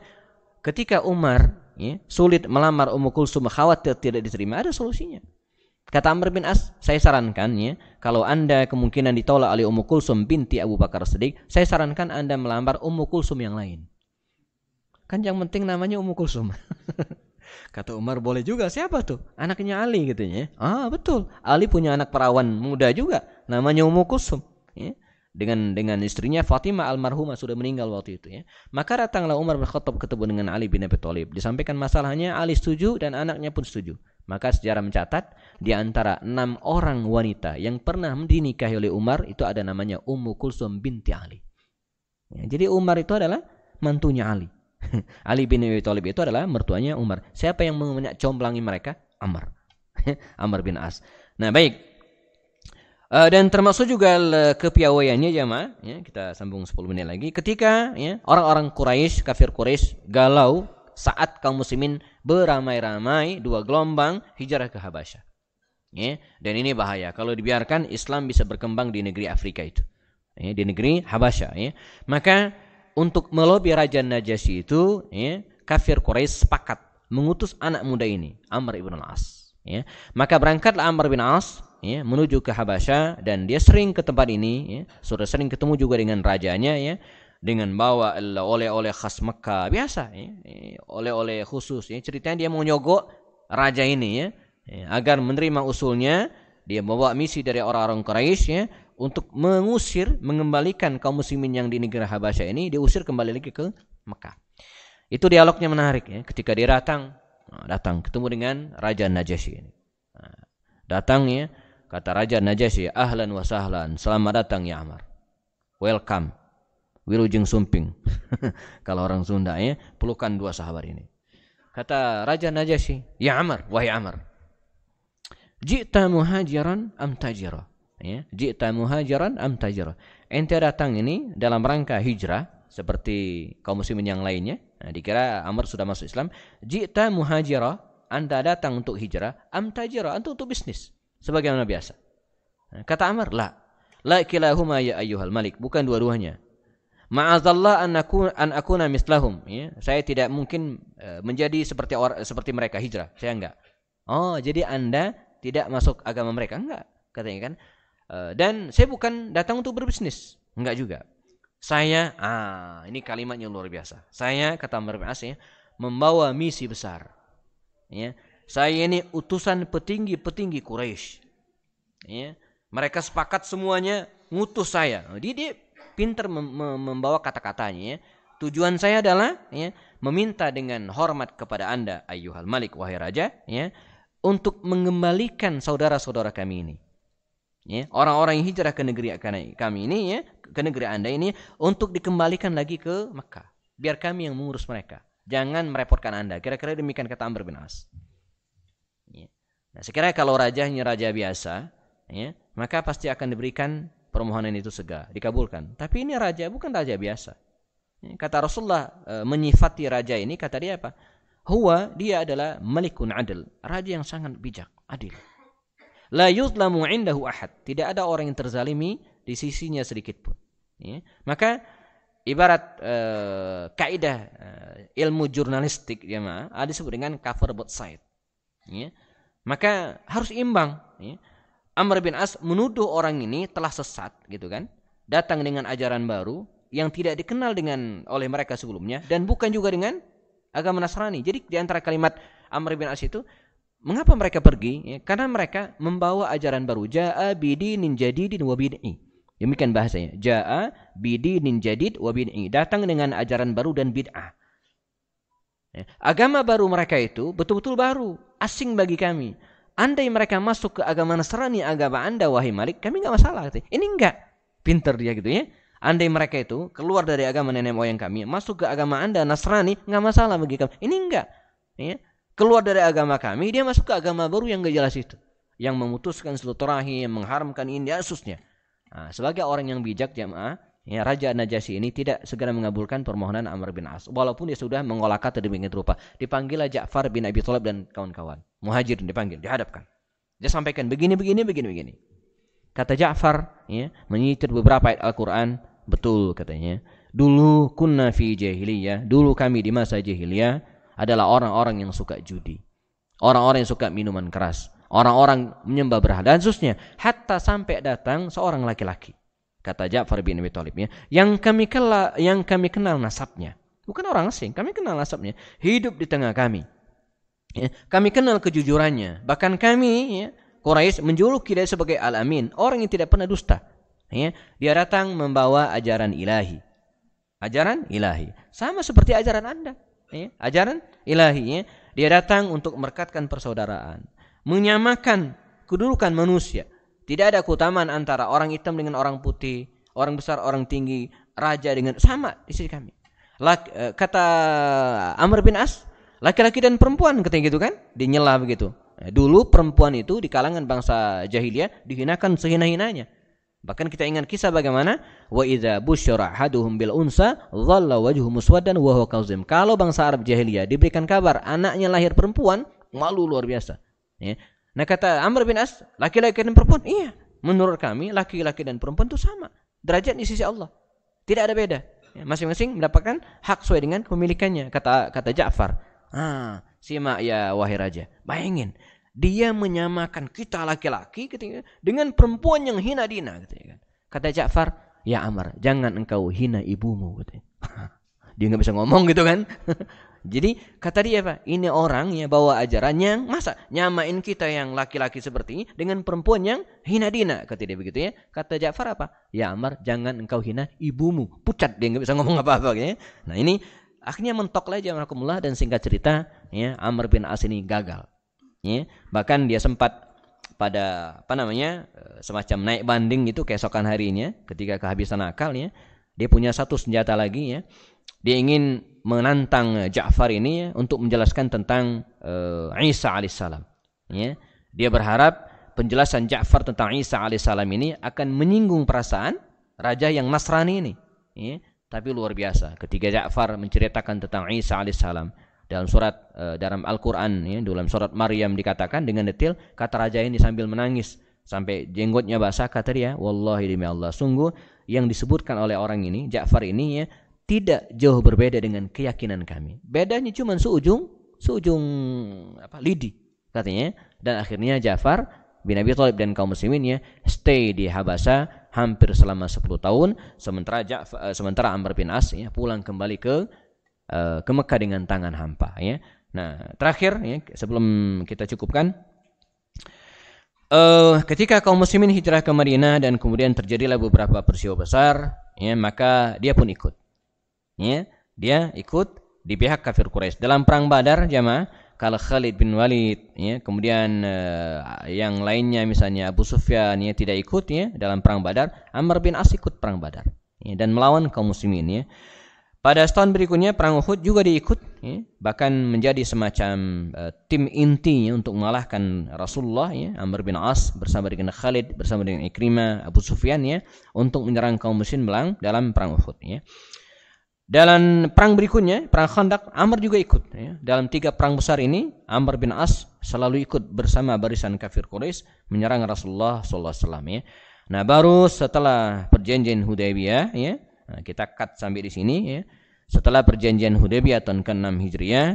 Ketika Umar ya, sulit melamar Ummu Kulsum khawatir tidak diterima, ada solusinya. Kata Amr bin As, saya sarankan ya, kalau Anda kemungkinan ditolak oleh Ummu Kulsum binti Abu Bakar Siddiq, saya sarankan Anda melamar Ummu Kulsum yang lain. Kan yang penting namanya Ummu Kulsum. Kata Umar boleh juga siapa tuh? Anaknya Ali gitu ya. Ah betul. Ali punya anak perawan muda juga namanya Ummu Kulsum. Ya dengan dengan istrinya Fatimah almarhumah sudah meninggal waktu itu ya. Maka datanglah Umar bin ketemu dengan Ali bin Abi Thalib. Disampaikan masalahnya Ali setuju dan anaknya pun setuju. Maka sejarah mencatat di antara enam orang wanita yang pernah dinikahi oleh Umar itu ada namanya Ummu Kulsum binti Ali. Ya, jadi Umar itu adalah mantunya Ali. Ali bin Abi Thalib itu adalah mertuanya Umar. Siapa yang menyak complangi mereka? Amr. Amr bin As. Nah, baik. Uh, dan termasuk juga kepiawaiannya jemaah, ya, kita sambung 10 menit lagi. Ketika ya, orang-orang Quraisy, kafir Quraisy galau saat kaum muslimin beramai-ramai dua gelombang hijrah ke Habasyah. Ya, dan ini bahaya kalau dibiarkan Islam bisa berkembang di negeri Afrika itu. Ya, di negeri Habasyah ya. Maka untuk melobi Raja Najasyi itu ya, kafir Quraisy sepakat mengutus anak muda ini, Amr ibn al-As. Ya. Maka berangkatlah Amr bin As ya, menuju ke Habasyah dan dia sering ke tempat ini ya, sudah sering ketemu juga dengan rajanya ya dengan bawa oleh-oleh khas Mekah biasa ya, oleh-oleh khusus ya ceritanya dia mau nyogok raja ini ya, ya agar menerima usulnya dia membawa misi dari orang-orang Quraisy ya untuk mengusir mengembalikan kaum muslimin yang di negara Habasyah ini diusir kembali lagi ke Mekah. Itu dialognya menarik ya ketika dia datang nah, datang ketemu dengan raja Najasyi ini. Nah, datang ya Kata Raja Najasyi, ahlan wa sahlan, selamat datang ya Amar. Welcome. Wilujeng Sumping. Kalau orang Sunda ya, pelukan dua sahabat ini. Kata Raja Najasyi, ya Amar, wahai Amar. Jita muhajiran am tajira. Ya, jita muhajiran am tajira. Ente datang ini dalam rangka hijrah seperti kaum muslimin yang lainnya. Nah, dikira Amr sudah masuk Islam. Jita muhajirah, Anda datang untuk hijrah, am tajira, untuk, untuk bisnis sebagaimana biasa. Kata Amr, la. La kilahuma ya ayyuhal malik. Bukan dua-duanya. Ma'azallah an akuna, an akuna mislahum. Ya, saya tidak mungkin uh, menjadi seperti or, seperti mereka hijrah. Saya enggak. Oh, jadi Anda tidak masuk agama mereka? Enggak. Katanya kan. Uh, dan saya bukan datang untuk berbisnis. Enggak juga. Saya, ah, ini kalimatnya luar biasa. Saya, kata Amr bin As, ya, membawa misi besar. Ya, saya ini utusan petinggi-petinggi Quraisy. Ya. Mereka sepakat semuanya ngutus saya. Dia, dia pintar mem membawa kata-katanya. Ya. Tujuan saya adalah ya, meminta dengan hormat kepada anda, ayuhal malik, wahai raja, ya, untuk mengembalikan saudara-saudara kami ini. Ya, orang-orang yang hijrah ke negeri kami ini, ya, ke negeri anda ini, untuk dikembalikan lagi ke Mekah. Biar kami yang mengurus mereka. Jangan merepotkan anda. Kira-kira demikian kata Amr bin As. Nah, sekiranya kalau rajanya raja biasa, ya, maka pasti akan diberikan permohonan itu segera, dikabulkan. Tapi ini raja bukan raja biasa. Ya, kata Rasulullah e, menyifati raja ini, kata dia apa? Huwa, dia adalah malikun adil. Raja yang sangat bijak, adil. La yuzlamu indahu ahad. Tidak ada orang yang terzalimi di sisinya sedikit pun. Ya. Maka ibarat e, kaidah e, ilmu jurnalistik ya ma, ada disebut dengan cover both side. Ya maka harus imbang. Ya. Amr bin As menuduh orang ini telah sesat, gitu kan? Datang dengan ajaran baru yang tidak dikenal dengan oleh mereka sebelumnya dan bukan juga dengan agama Nasrani. Jadi di antara kalimat Amr bin As itu mengapa mereka pergi? Ya, karena mereka membawa ajaran baru. Ja'a bidinin jadidin wa bid'i. Demikian bahasanya. Ja'a bidinin jadid wa bid'i. Datang dengan ajaran baru dan bid'ah. Ya, agama baru mereka itu betul-betul baru asing bagi kami. Andai mereka masuk ke agama Nasrani, agama Anda wahai Malik, kami nggak masalah. Ini enggak. Pinter dia gitu ya. Andai mereka itu keluar dari agama nenek moyang kami, masuk ke agama Anda Nasrani, nggak masalah bagi kami. Ini enggak. Ya. Keluar dari agama kami, dia masuk ke agama baru yang gak jelas itu. Yang memutuskan silaturahim, yang mengharamkan ini, asusnya. Nah, sebagai orang yang bijak jamaah, ya, Raja Najasyi ini tidak segera mengabulkan permohonan Amr bin As. Walaupun dia sudah mengolah kata demikian rupa. Dipanggillah Ja'far bin Abi Thalib dan kawan-kawan. Muhajir dipanggil, dihadapkan. Dia sampaikan begini, begini, begini, begini. Kata Ja'far, ya, menyitir beberapa ayat Al-Quran. Betul katanya. Dulu kunna fi jahiliyah. Dulu kami di masa jahiliyah adalah orang-orang yang suka judi. Orang-orang yang suka minuman keras. Orang-orang menyembah berhala dan seterusnya. Hatta sampai datang seorang laki-laki kata Ja'far bin Abi Thalib ya, yang kami kenal yang kami kenal nasabnya. Bukan orang asing, kami kenal nasabnya. Hidup di tengah kami. Ya, kami kenal kejujurannya. Bahkan kami ya, Quraisy menjuluki dia sebagai Al-Amin, orang yang tidak pernah dusta. Ya, dia datang membawa ajaran ilahi. Ajaran ilahi. Sama seperti ajaran Anda. Ya, ajaran ilahi. Ya. Dia datang untuk merekatkan persaudaraan. Menyamakan kedudukan manusia tidak ada keutamaan antara orang hitam dengan orang putih, orang besar, orang tinggi, raja dengan sama di sisi kami. Laki, eh, kata Amr bin As, laki-laki dan perempuan ketika gitu kan, dinyela begitu. Eh, dulu perempuan itu di kalangan bangsa jahiliyah dihinakan sehina-hinanya. Bahkan kita ingat kisah bagaimana wa idza busyira haduhum bil unsa dhalla wajhu muswaddan wa huwa. Kalau bangsa Arab jahiliyah diberikan kabar anaknya lahir perempuan, malu luar biasa. Ya. Nah kata Amr bin As, laki-laki dan perempuan, iya. Menurut kami laki-laki dan perempuan itu sama derajat di sisi Allah. Tidak ada beda. Ya, masing-masing mendapatkan hak sesuai dengan kepemilikannya. Kata kata Ja'far. Ah, simak ya wahai raja. Bayangin, dia menyamakan kita laki-laki dengan perempuan yang hina dina kan. Kata Ja'far, "Ya Amr, jangan engkau hina ibumu." Dia nggak bisa ngomong gitu kan. Jadi kata dia apa? Ini orang yang bawa ajaran yang masa nyamain kita yang laki-laki seperti ini dengan perempuan yang hina dina. Kata dia begitu ya. Kata Ja'far apa? Ya Amr, jangan engkau hina ibumu. Pucat dia nggak bisa ngomong apa-apa ya. Nah ini akhirnya mentok lah Jamakumullah dan singkat cerita ya Amr bin As ini gagal ya. bahkan dia sempat pada apa namanya eh, semacam naik banding itu keesokan harinya ketika kehabisan akal ya dia punya satu senjata lagi ya dia ingin menantang Ja'far ini ya, untuk menjelaskan tentang uh, Isa alaihissalam. Ya dia berharap penjelasan Ja'far tentang Isa alaihissalam ini akan menyinggung perasaan raja yang Nasrani ini. Ya tapi luar biasa. Ketika Ja'far menceritakan tentang Isa alaihissalam dalam surat uh, dalam Al-Qur'an ya dalam surat Maryam dikatakan dengan detail kata raja ini sambil menangis. Sampai jenggotnya basah kata dia wallahi demi Allah sungguh yang disebutkan oleh orang ini Ja'far ini ya tidak jauh berbeda dengan keyakinan kami bedanya cuma seujung seujung apa lidi katanya dan akhirnya Ja'far bin Abi Thalib dan kaum muslimin ya stay di Habasa hampir selama 10 tahun sementara Ja'far, uh, sementara Amr bin As ya pulang kembali ke uh, ke Mekah dengan tangan hampa ya. Nah, terakhir ya sebelum kita cukupkan uh, ketika kaum muslimin hijrah ke Madinah dan kemudian terjadilah beberapa peristiwa besar ya maka dia pun ikut. Ya, dia ikut di pihak kafir Quraisy dalam perang Badar jamaah kalau Khalid bin Walid ya kemudian uh, yang lainnya misalnya Abu Sufyan ya tidak ikut ya dalam perang Badar Amr bin As ikut perang Badar ya, dan melawan kaum muslimin ya pada setahun berikutnya perang Uhud juga diikut, ya, bahkan menjadi semacam uh, tim inti ya, untuk mengalahkan Rasulullah, ya, Amr bin As bersama dengan Khalid, bersama dengan Ikrimah, Abu Sufyan, ya, untuk menyerang kaum muslim belang dalam perang Uhud. Ya. Dalam perang berikutnya, perang Khandaq, Amr juga ikut. Ya. Dalam tiga perang besar ini, Amr bin As selalu ikut bersama barisan kafir Quraisy menyerang Rasulullah SAW. Ya. Nah, baru setelah perjanjian Hudaybiyah, ya, Nah, kita cut sampai di sini ya. Setelah perjanjian Hudaybiyah tahun ke-6 Hijriah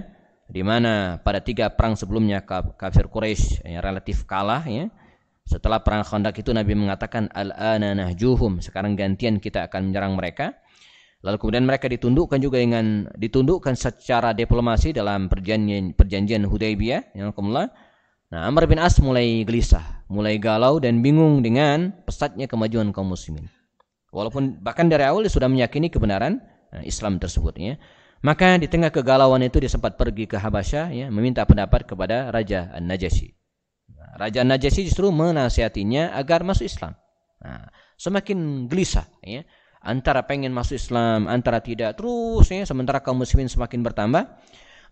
di mana pada tiga perang sebelumnya kafir Quraisy ya, relatif kalah ya. Setelah perang Khandaq itu Nabi mengatakan al-ana nahjuhum, sekarang gantian kita akan menyerang mereka. Lalu kemudian mereka ditundukkan juga dengan ditundukkan secara diplomasi dalam perjanjian perjanjian Hudaybiyah yang kemudian Nah, Amr bin As mulai gelisah, mulai galau dan bingung dengan pesatnya kemajuan kaum muslimin. Walaupun bahkan dari awal dia sudah meyakini kebenaran eh, Islam tersebut ya. Maka di tengah kegalauan itu dia sempat pergi ke Habasyah ya, meminta pendapat kepada Raja An-Najasyi. Nah, Raja An-Najasyi justru menasihatinya agar masuk Islam. Nah, semakin gelisah ya, antara pengen masuk Islam, antara tidak terus ya, sementara kaum muslimin semakin bertambah.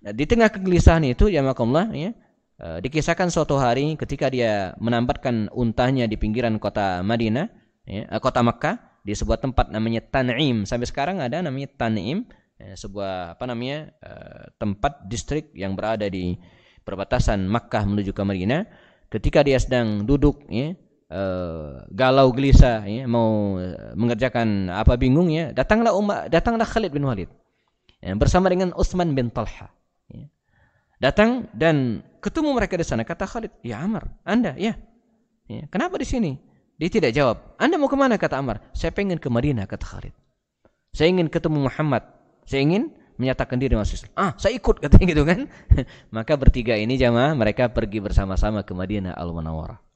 Nah, di tengah kegelisahan itu ya makamullah ya, eh, dikisahkan suatu hari ketika dia menambatkan untahnya di pinggiran kota Madinah, ya, kota Makkah, di sebuah tempat namanya Tan'im. Sampai sekarang ada namanya Tan'im, ya, sebuah apa namanya uh, tempat distrik yang berada di perbatasan Makkah menuju ke Madinah. Ketika dia sedang duduk ya, uh, galau gelisah ya, mau uh, mengerjakan apa bingung ya, datanglah Umar, datanglah Khalid bin Walid ya, bersama dengan Utsman bin Talha. Ya. Datang dan ketemu mereka di sana. Kata Khalid, ya Amr, anda ya, ya kenapa di sini? Dia tidak jawab. Anda mau ke mana kata Ammar? Saya pengen ke Madinah kata Khalid. Saya ingin ketemu Muhammad. Saya ingin menyatakan diri masuk Islam. Ah, saya ikut katanya gitu kan. Maka bertiga ini jamaah mereka pergi bersama-sama ke Madinah Al-Munawwarah.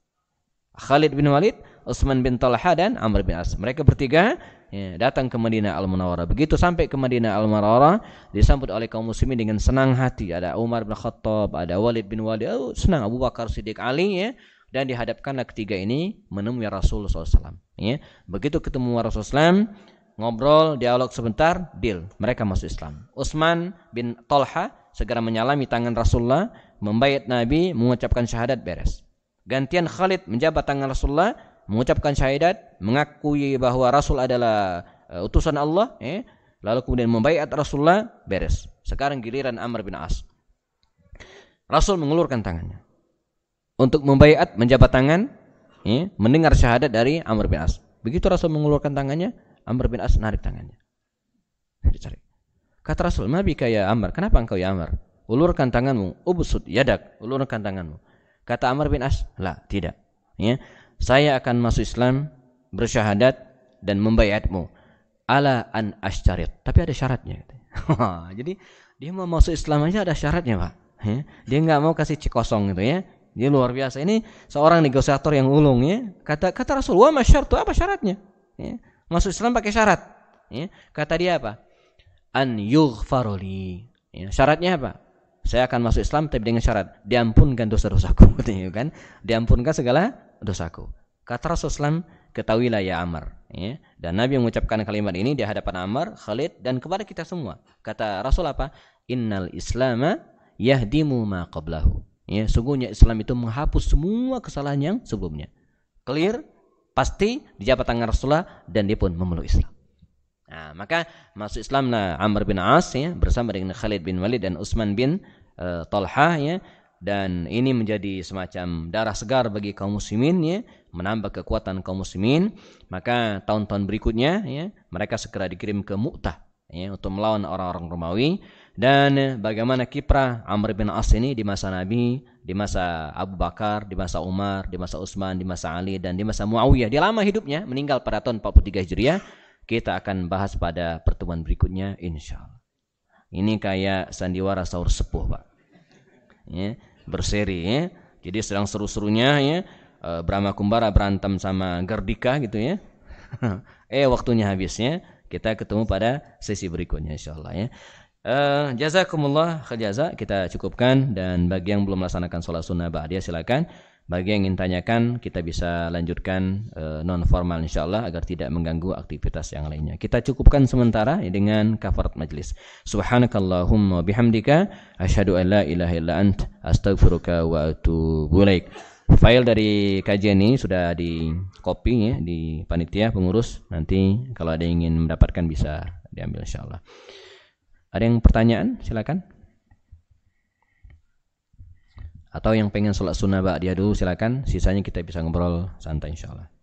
Khalid bin Walid, Utsman bin Talha dan Amr bin As. Mereka bertiga ya, datang ke Madinah Al-Munawwarah. Begitu sampai ke Madinah Al-Munawwarah, disambut oleh kaum muslimin dengan senang hati. Ada Umar bin Khattab, ada Walid bin Walid, oh, senang Abu Bakar Siddiq Ali ya dan dihadapkanlah ketiga ini menemui Rasul SAW. Ya. Begitu ketemu Rasul SAW, ngobrol, dialog sebentar, deal. Mereka masuk Islam. Utsman bin Tolha segera menyalami tangan Rasulullah, membayat Nabi, mengucapkan syahadat beres. Gantian Khalid menjabat tangan Rasulullah, mengucapkan syahadat, mengakui bahwa Rasul adalah uh, utusan Allah, eh, lalu kemudian membayat Rasulullah, beres. Sekarang giliran Amr bin As. Rasul mengulurkan tangannya untuk membayat menjabat tangan, eh, mendengar syahadat dari Amr bin As. Begitu Rasul mengulurkan tangannya, Amr bin As narik tangannya. Dicari. Kata Rasul, Nabi kaya Amr, kenapa engkau ya Amr? Ulurkan tanganmu, ubsud yadak, ulurkan tanganmu. Kata Amr bin As, lah tidak. Ya, saya akan masuk Islam, bersyahadat dan membayatmu. Ala an asyarit. Tapi ada syaratnya. Jadi dia mau masuk Islam aja ada syaratnya pak. Ya, dia nggak mau kasih cek kosong gitu ya. Dia luar biasa. Ini seorang negosiator yang ulung ya. Kata kata Rasul, wa masyartu apa syaratnya? Ya. Masuk Islam pakai syarat. Ya. Kata dia apa? An yughfaroli. Ya. Syaratnya apa? Saya akan masuk Islam tapi dengan syarat diampunkan dosa-dosaku, gitu kan? Diampunkan segala dosaku. Kata Rasulullah ketahuilah ya Amr. Ya. Dan Nabi mengucapkan kalimat ini di hadapan Amr, Khalid dan kepada kita semua. Kata Rasul apa? Innal Islama yahdimu ma qablahu. Ya, sungguhnya Islam itu menghapus semua kesalahan yang sebelumnya. Clear? pasti dijabat tangan Rasulullah dan dia pun memeluk Islam. Nah, maka masuk Islam lah Amr bin As ya bersama dengan Khalid bin Walid dan Utsman bin uh, Talha ya dan ini menjadi semacam darah segar bagi kaum muslimin ya menambah kekuatan kaum muslimin maka tahun-tahun berikutnya ya mereka segera dikirim ke Mu'tah ya untuk melawan orang-orang Romawi dan bagaimana kiprah Amr bin As ini di masa Nabi, di masa Abu Bakar, di masa Umar, di masa Utsman, di masa Ali dan di masa Muawiyah. Dia lama hidupnya, meninggal pada tahun 43 Hijriah. Kita akan bahas pada pertemuan berikutnya insyaallah. Ini kayak sandiwara sahur sepuh, Pak. Ya, berseri ya. Jadi sedang seru-serunya ya, eh, Brahma Kumbara berantem sama Gardika gitu ya. eh waktunya habisnya. Kita ketemu pada sesi berikutnya insyaallah ya. Uh, jazakumullah jaza kita cukupkan dan bagi yang belum melaksanakan sholat sunnah ba'diyah silakan. Bagi yang ingin tanyakan kita bisa lanjutkan uh, non formal insyaallah agar tidak mengganggu aktivitas yang lainnya. Kita cukupkan sementara dengan kafarat majlis. Subhanakallahumma bihamdika asyhadu an la ilaha illa ant astaghfiruka wa atubu ilaik. File dari kajian ini sudah di copy ya di panitia pengurus. Nanti kalau ada yang ingin mendapatkan bisa diambil insyaallah. Ada yang pertanyaan? Silakan. Atau yang pengen sholat sunnah dia dulu silakan. Sisanya kita bisa ngobrol santai insyaallah.